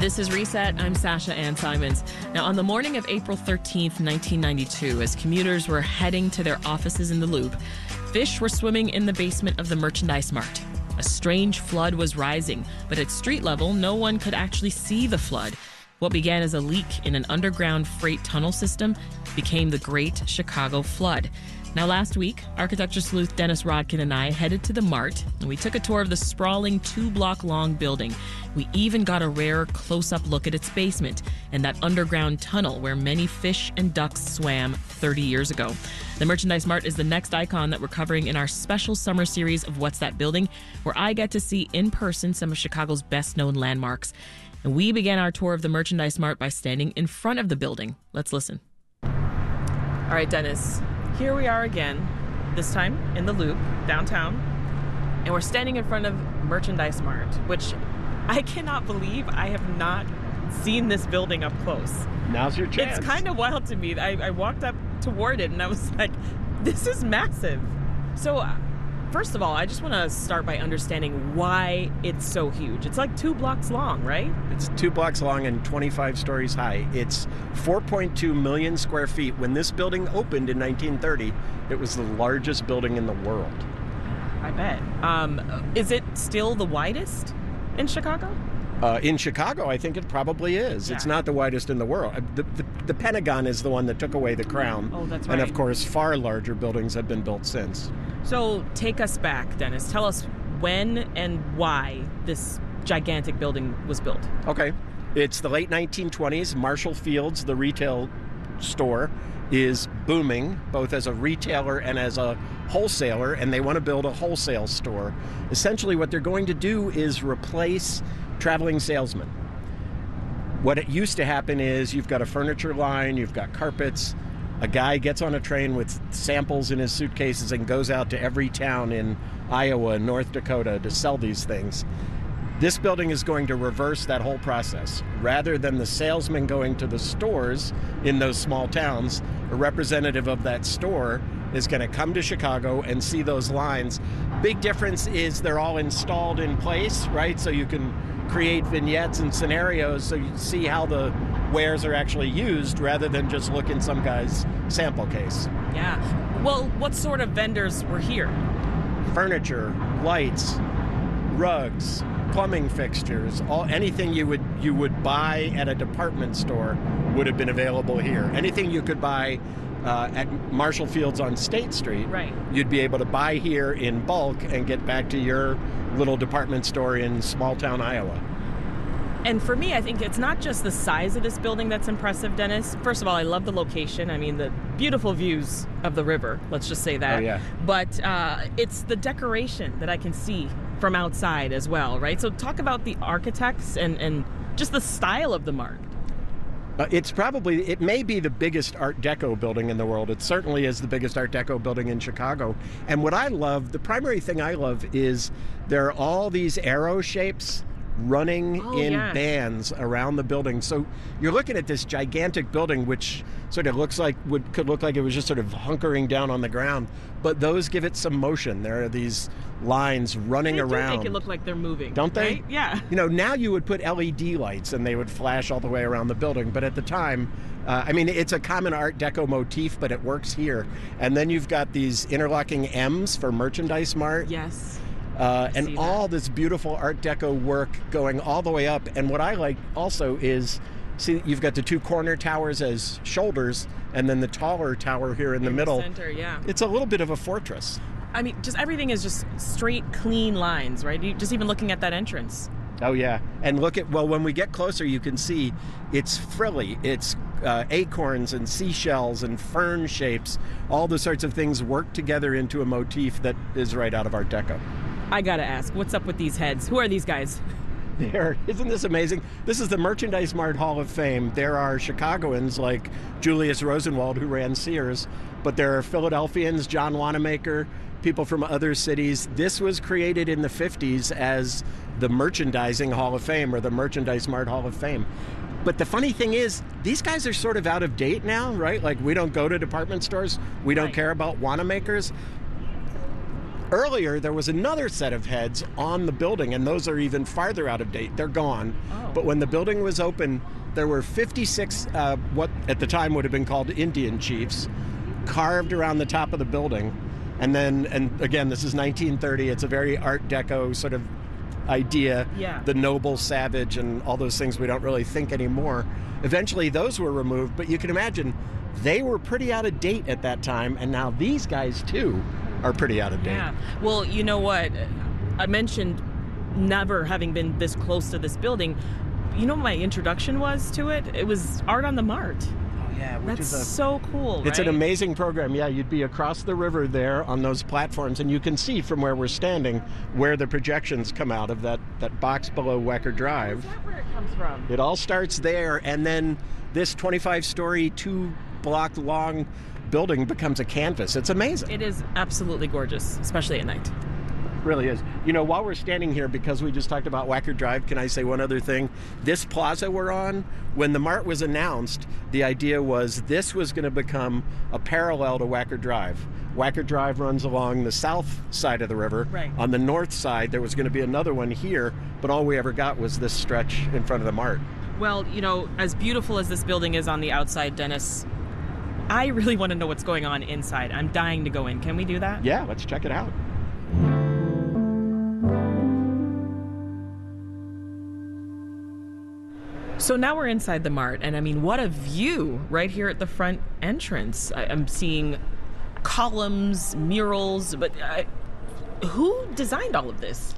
This is Reset. I'm Sasha Ann Simons. Now, on the morning of April 13th, 1992, as commuters were heading to their offices in the Loop, fish were swimming in the basement of the merchandise mart. A strange flood was rising, but at street level, no one could actually see the flood. What began as a leak in an underground freight tunnel system became the Great Chicago Flood. Now, last week, architecture sleuth Dennis Rodkin and I headed to the Mart and we took a tour of the sprawling two block long building. We even got a rare close up look at its basement and that underground tunnel where many fish and ducks swam 30 years ago. The Merchandise Mart is the next icon that we're covering in our special summer series of What's That Building, where I get to see in person some of Chicago's best known landmarks. And we began our tour of the Merchandise Mart by standing in front of the building. Let's listen. All right, Dennis, here we are again, this time in the Loop, downtown, and we're standing in front of Merchandise Mart, which I cannot believe I have not seen this building up close. Now's your chance. It's kind of wild to me. I, I walked up toward it and I was like, this is massive. So, uh, first of all, I just want to start by understanding why it's so huge. It's like two blocks long, right? It's two blocks long and 25 stories high. It's 4.2 million square feet. When this building opened in 1930, it was the largest building in the world. I bet. Um, is it still the widest in Chicago? Uh, in Chicago, I think it probably is. Yeah. It's not the widest in the world. Uh, The, the, the Pentagon is the one that took away the crown. Oh, that's And of course, far larger buildings have been built since. So take us back, Dennis. Tell us when and why this gigantic building was built. Okay. It's the late 1920s. Marshall Fields, the retail store, is booming both as a retailer and as a wholesaler, and they want to build a wholesale store. Essentially, what they're going to do is replace traveling salesmen. What it used to happen is you've got a furniture line, you've got carpets. A guy gets on a train with samples in his suitcases and goes out to every town in Iowa and North Dakota to sell these things. This building is going to reverse that whole process. Rather than the salesman going to the stores in those small towns, a representative of that store is going to come to Chicago and see those lines. Big difference is they're all installed in place, right? So you can create vignettes and scenarios so you see how the wares are actually used rather than just look in some guy's sample case. Yeah. Well, what sort of vendors were here? furniture, lights, rugs, plumbing fixtures, all anything you would you would buy at a department store would have been available here. Anything you could buy uh, at Marshall Fields on State Street, Right. you'd be able to buy here in bulk and get back to your little department store in small town Iowa. And for me, I think it's not just the size of this building that's impressive, Dennis. First of all, I love the location. I mean, the beautiful views of the river. Let's just say that. Oh, yeah. But uh, it's the decoration that I can see from outside as well, right? So talk about the architects and, and just the style of the Mart. Uh, it's probably it may be the biggest art deco building in the world it certainly is the biggest art deco building in chicago and what i love the primary thing i love is there are all these arrow shapes running Oh, in yeah. bands around the building so you're looking at this gigantic building which sort of looks like would could look like it was just sort of hunkering down on the ground but those give it some motion there are these lines running They around make it look like they're moving. Don't they? right? Yeah. you know, now you would put LED lights and they would flash all the way around the building. But at the time, uh, I mean, it's a common Art Deco motif, but it works here. And then you've got these interlocking M's for Merchandise Mart. Yes. Uh, and all this beautiful Art Deco work going all the way up. And what I like also is see, you've got the two corner towers as shoulders, and then the taller tower here in the In middle. center, yeah. It's a little bit of a fortress. I mean, just everything is just straight, clean lines, right? You, just even looking at that entrance. Oh yeah, and look at well when we get closer, you can see it's frilly. It's uh, acorns and seashells and fern shapes. All the sorts of things work together into a motif that is right out of Art Deco. I gotta ask, what's up with these heads? Who are these guys? There, isn't this amazing? This is the Merchandise Mart Hall of Fame. There are Chicagoans like Julius Rosenwald who ran Sears, but there are Philadelphians, John Wanamaker, people from other cities. This was created in the 50s as the Merchandising Hall of Fame or the Merchandise Mart Hall of Fame. But the funny thing is, these guys are sort of out of date now, right? Like we don't go to department stores, we don't Right. care about Wanamakers Earlier, there was another set of heads on the building, and those are even farther out of date. They're gone. Oh. But when the building was open, there were 56, uh, what at the time would have been called Indian chiefs, carved around the top of the building. And then, and again, this is 1930. It's a very Art Deco sort of idea. Yeah. The noble savage and all those things we don't really think anymore. Eventually, those were removed, but you can imagine they were pretty out of date at that time, and now these guys too are pretty out of date. Yeah. Well, you know what? I mentioned never having been this close to this building. You know what my introduction was to it? It was Art on the Mart. Oh, yeah, which That's is a so cool. It's an amazing program. Yeah, you'd be across the river there on those platforms, and you can see from where we're standing where the projections come out of that, that box below Wacker Drive. Is that where it comes from? It all starts there, and then this 25 story, two block long building becomes a canvas. It's amazing. It is absolutely gorgeous, especially at night. really is. You know, while we're standing here, because we just talked about Wacker Drive, can I say one other thing? This plaza we're on, when the Mart was announced, the idea was this was going to become a parallel to Wacker Drive. Wacker Drive runs along the south side of the river. Right. On the north side, there was going to be another one here, but all we ever got was this stretch in front of the Mart. Well, you know, as beautiful as this building is on the outside, Dennis, I really want to know what's going on inside. I'm dying to go in. Can we do that? Yeah, let's check it out. So now we're inside the mart, and I mean, what a view right here at the front entrance. I, I'm seeing columns, murals, but I, who designed all of this?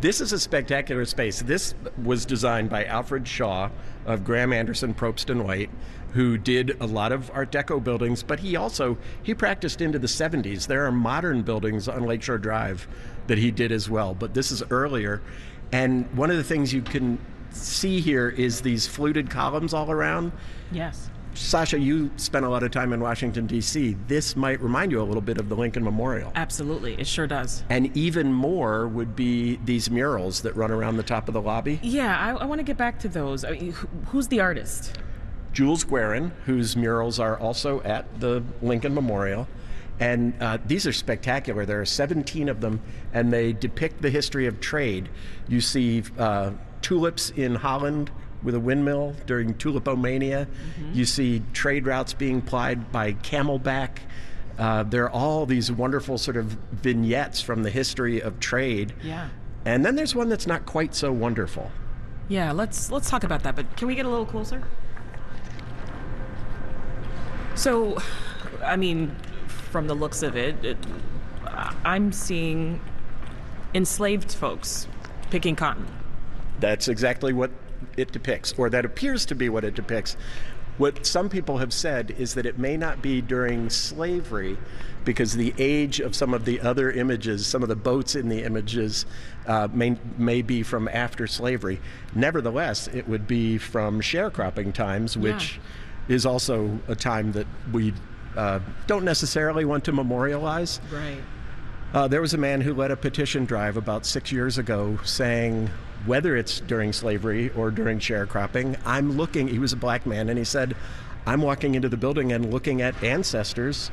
This is a spectacular space. This was designed by Alfred Shaw of Graham Anderson, Probst and White, who did a lot of Art Deco buildings, but he also he practiced into the 70s. There are modern buildings on Lakeshore Drive that he did as well, but this is earlier. And one of the things you can see here is these fluted columns all around. Yes. Sasha, you spent a lot of time in Washington, D.C. This might remind you a little bit of the Lincoln Memorial. Absolutely. It sure does. And even more would be these murals that run around the top of the lobby. Yeah, I, I want to get back to those. I mean, who's the artist? Jules Guerin, whose murals are also at the Lincoln Memorial. And uh, these are spectacular. There are 17 of them, and they depict the history of trade. You see uh, tulips in Holland with a windmill during tulipomania. You see trade routes being plied by camelback. Uh, there are all these wonderful sort of vignettes from the history of trade. Yeah. And then there's one that's not quite so wonderful. Yeah, let's let's talk about that. But can we get a little closer? So, I mean, from the looks of it, it I'm seeing enslaved folks picking cotton. That's exactly what it depicts, or that appears to be what it depicts. What some people have said is that it may not be during slavery because the age of some of the other images, some of the boats in the images, uh, may, may be from after slavery. Nevertheless, it would be from sharecropping times, which is also a time that we uh, don't necessarily want to memorialize. Right. Uh, there was a man who led a petition drive about six years ago saying, whether it's during slavery or during sharecropping, I'm looking, he was a black man, and he said, I'm walking into the building and looking at ancestors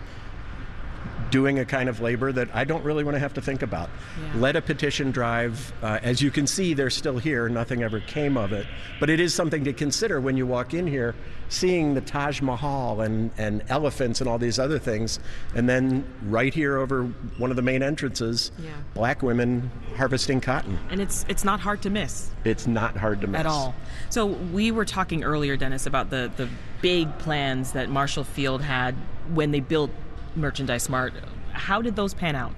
doing a kind of labor that I don't really want to have to think about. Yeah. Led a petition drive. Uh, as you can see, they're still here. Nothing ever came of it. But it is something to consider when you walk in here, seeing the Taj Mahal and, and elephants and all these other things. And then right here over one of the main entrances, Yeah. black women harvesting cotton. And it's it's not hard to miss. It's not hard to miss. at all. So we were talking earlier, Dennis, about the the big plans that Marshall Field had when they built Merchandise Mart. How did those pan out?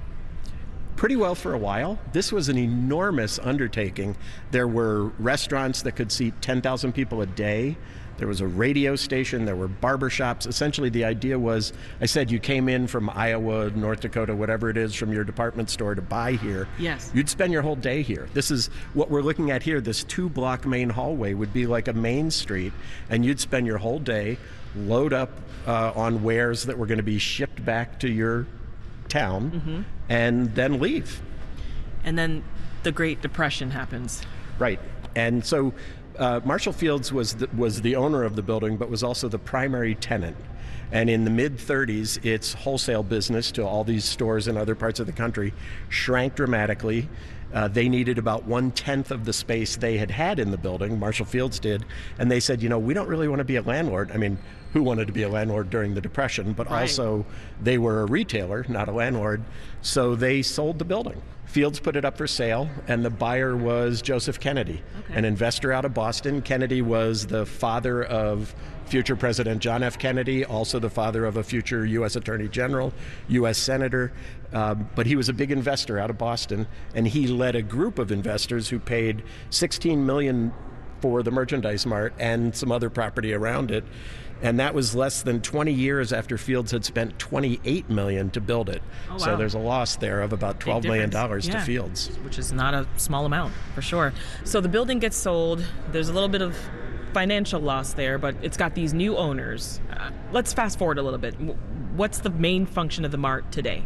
pretty well for a while. This was an enormous undertaking. There were restaurants that could seat 10,000 people a day. There was a radio station, there were barber shops. Essentially, the idea was I said you came in from Iowa, North Dakota, whatever it is, from your department store to buy here. Yes. You'd spend your whole day here. This is what we're looking at here. This two block main hallway would be like a main street, and you'd spend your whole day, load up uh, on wares that were going to be shipped back to your town, and then leave. And then the Great Depression happens. Right. And so Uh, Marshall Fields was the, was the owner of the building, but was also the primary tenant. And in the mid 30s, its wholesale business to all these stores in other parts of the country shrank dramatically. Uh, they needed about one tenth of the space they had had in the building, Marshall Fields did. And they said, you know, we don't really want to be a landlord. I mean, who wanted to be a landlord during the Depression? But Right. also, they were a retailer, not a landlord. So they sold the building. Fields put it up for sale, and the buyer was Joseph Kennedy, Okay. an investor out of Boston. Kennedy was the father of future President John F. Kennedy, also the father of a future U.S. Attorney General, U.S. Senator. Um, but he was a big investor out of Boston, and he led a group of investors who paid 16 million for the merchandise mart and some other property around it. And that was less than 20 years after Fields had spent 28 million to build it. Oh, wow. So there's a loss there of about 12 million dollars to Fields. which is not a small amount for sure. So the building gets sold. There's a little bit of financial loss there, but it's got these new owners. Uh, let's fast forward a little bit. What's the main function of the mart today?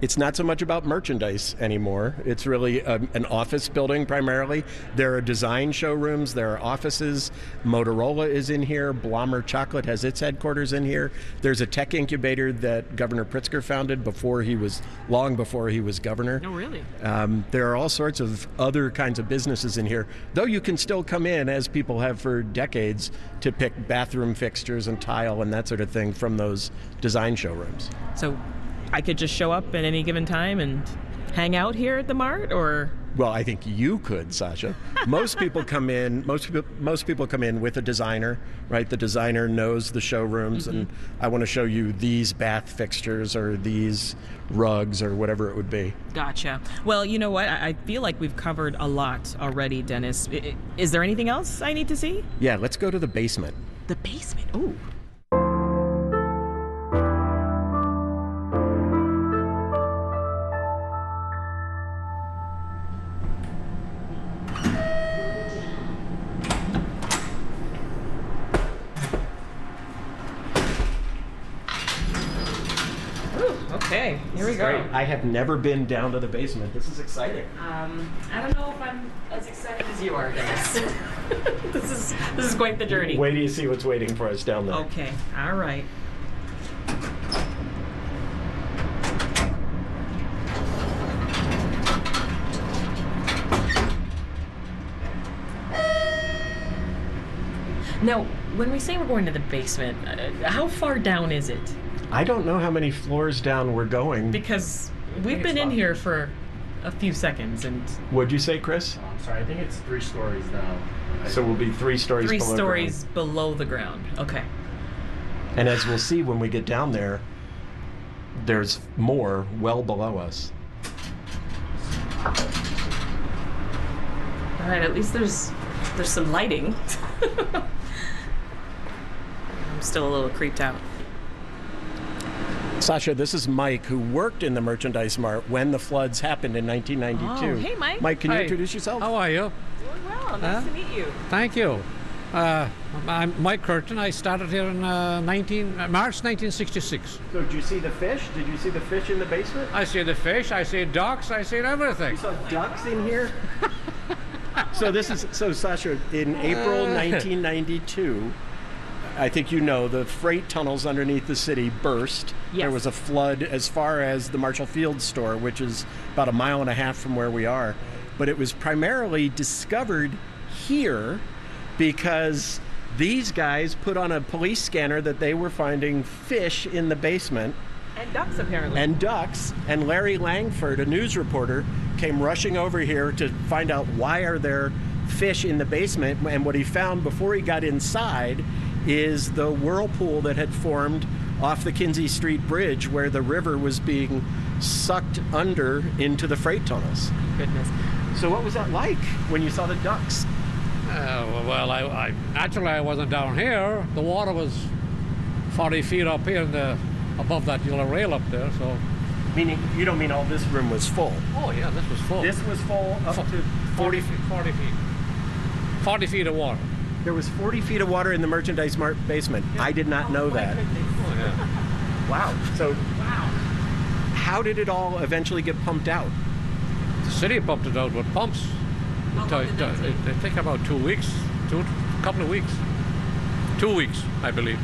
It's not so much about merchandise anymore. It's really a, an office building primarily. There are design showrooms, there are offices. Motorola is in here. Blommer Chocolate has its headquarters in here. There's a tech incubator that Governor Pritzker founded before he was, long before he was governor. Oh, really? Um, there are all sorts of other kinds of businesses in here, though you can still come in, as people have for decades, to pick bathroom fixtures and tile and that sort of thing from those design showrooms. So I could just show up at any given time and hang out here at the mart, or Well, I think you could, Sasha. Most people come in. Most people. Most people come in with a designer, right? The designer knows the showrooms, and mm-hmm. I want to show you these bath fixtures or these rugs or whatever it would be. gotcha. Well, you know what? I I feel like we've covered a lot already, Dennis. I- Is there anything else I need to see? Yeah, let's go to the basement. The basement. Ooh. Here we go. I have never been down to the basement. This is exciting. Um, I don't know if I'm as excited as you are, Dennis. this is this is quite the journey. Wait till you see what's waiting for us down there. Okay, all right. Now, when we say we're going to the basement, uh, how far down is it? I don't know how many floors down we're going. Because we've been in here for a few seconds and What'd you say, Chris? Oh, I'm sorry, I think it's three stories now. So we'll be three stories three below stories below the ground. Okay. And as we'll see when we get down there, there's more well below us. All right, at least there's there's some lighting. I'm still a little creeped out. Sasha, this is Mike, who worked in the merchandise mart when the floods happened in 1992. Oh, hey, Mike. Mike, can you introduce yourself? How are you? Doing well. Nice to meet you. Thank you. Uh, I'm Mike Curtin. I started here in uh, 19, uh, March 1966. So, did you see the fish? Did you see the fish in the basement? I see the fish, I see ducks, I see everything. You saw ducks in here? so this is so Sasha in April 1992 I think you know the freight tunnels underneath the city burst. Yes. There was a flood as far as the Marshall Field store, which is about a mile and a half from where we are. But it was primarily discovered here because these guys put on a police scanner that they were finding fish in the basement And ducks, apparently. and ducks and larry langford a news reporter came rushing over here to find out why are there fish in the basement and what he found before he got inside is the whirlpool that had formed off the kinzie street bridge where the river was being sucked under into the freight tunnels Goodness. so what was that like when you saw the ducks Uh, well, I, I actually I wasn't down here. The water was 40 feet up here in the, above that yellow rail up there. So, meaning you don't mean all this room was full oh yeah, this was full. this was full up Fu- to 40 feet. 40 feet. 40 feet of water. There was 40 feet of water in the merchandise mart basement i did not oh, know that Oh yeah. Wow. So, wow. How did it all eventually get pumped out? The city pumped it out with pumps. It, long did that ta- it, it take about two weeks. two, couple of weeks, two weeks, I believe.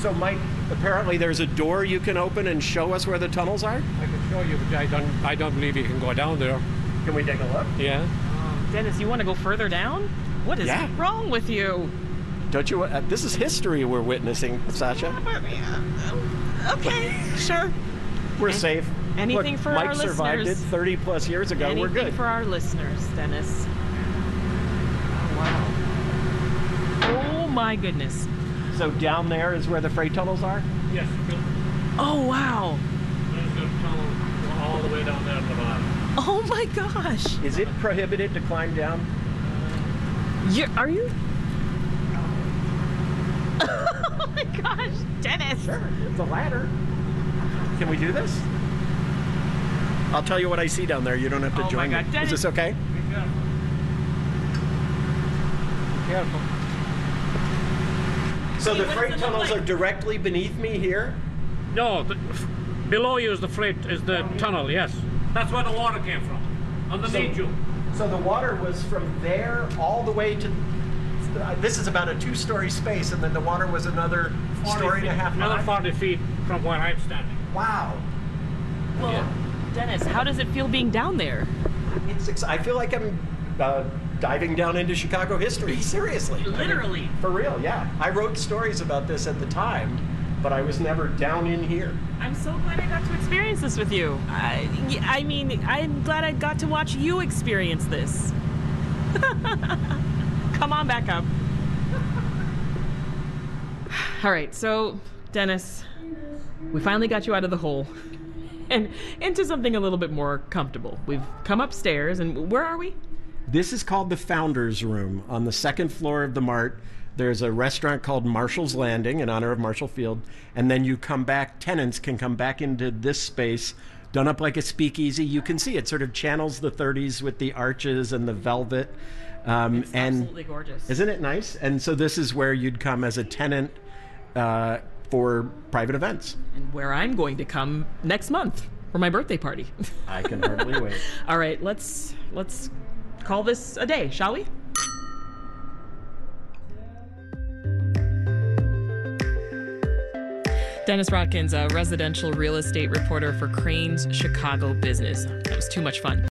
So, Mike, apparently there's a door you can open and show us where the tunnels are. I can show you, but I don't, I don't believe you can go down there. Can we take a look? Yeah. Dennis, you want to go further down? What is Yeah. wrong with you? Don't you? Uh, this is history we're witnessing, Sasha. Okay, sure. We're safe. anything Look, for Mike our survived it 30 plus years ago. Anything we're good. for our listeners, Dennis. Oh, wow. Oh my goodness. so down there is where the freight tunnels are. Yes. Oh wow. There's a tunnel all the way down there at the bottom. Oh my gosh. Is it prohibited to climb down? You are you? oh my gosh, Dennis. It's a ladder. Can we do this? I'll tell you what I see down there. You don't have to Oh my join God, me. Dennis. Is this okay? Be careful. Be careful. So the freight does it look tunnels like? are directly beneath me here. No, the, below you is the freight, is the tunnel, yes. That's where the water came from, underneath So- you. So the water was from there all the way to. uh, This is about a two-story space, and then the water was another 40 story and a half Another high. 40 feet from where I'm standing. Wow. Well, Yeah. Dennis, how does it feel being down there? It's. Ex- I feel like I'm uh, diving down into Chicago history. Seriously. I mean, Literally. for real, yeah. I wrote stories about this at the time, but I was never down in here. I'm so glad I got to experience this with you. I, I mean, I'm glad I got to watch you experience this. Come on back up. All right, so, Dennis, we finally got you out of the hole and into something a little bit more comfortable. We've come upstairs, and where are we? This is called the Founders Room on the second floor of the Mart. There's a restaurant called Marshall's Landing in honor of Marshall Field, and then you come back. Tenants can come back into this space, done up like a speakeasy. You can see it sort of channels the 30s with the arches and the velvet. Um, and Absolutely gorgeous. isn't it nice? And so this is where you'd come as a tenant uh, for private events. and where I'm going to come next month for my birthday party. I can hardly wait. All right, let's let's call this a day, shall we? Dennis Rodkins, a residential real estate reporter for Crain's Chicago Business. That was too much fun.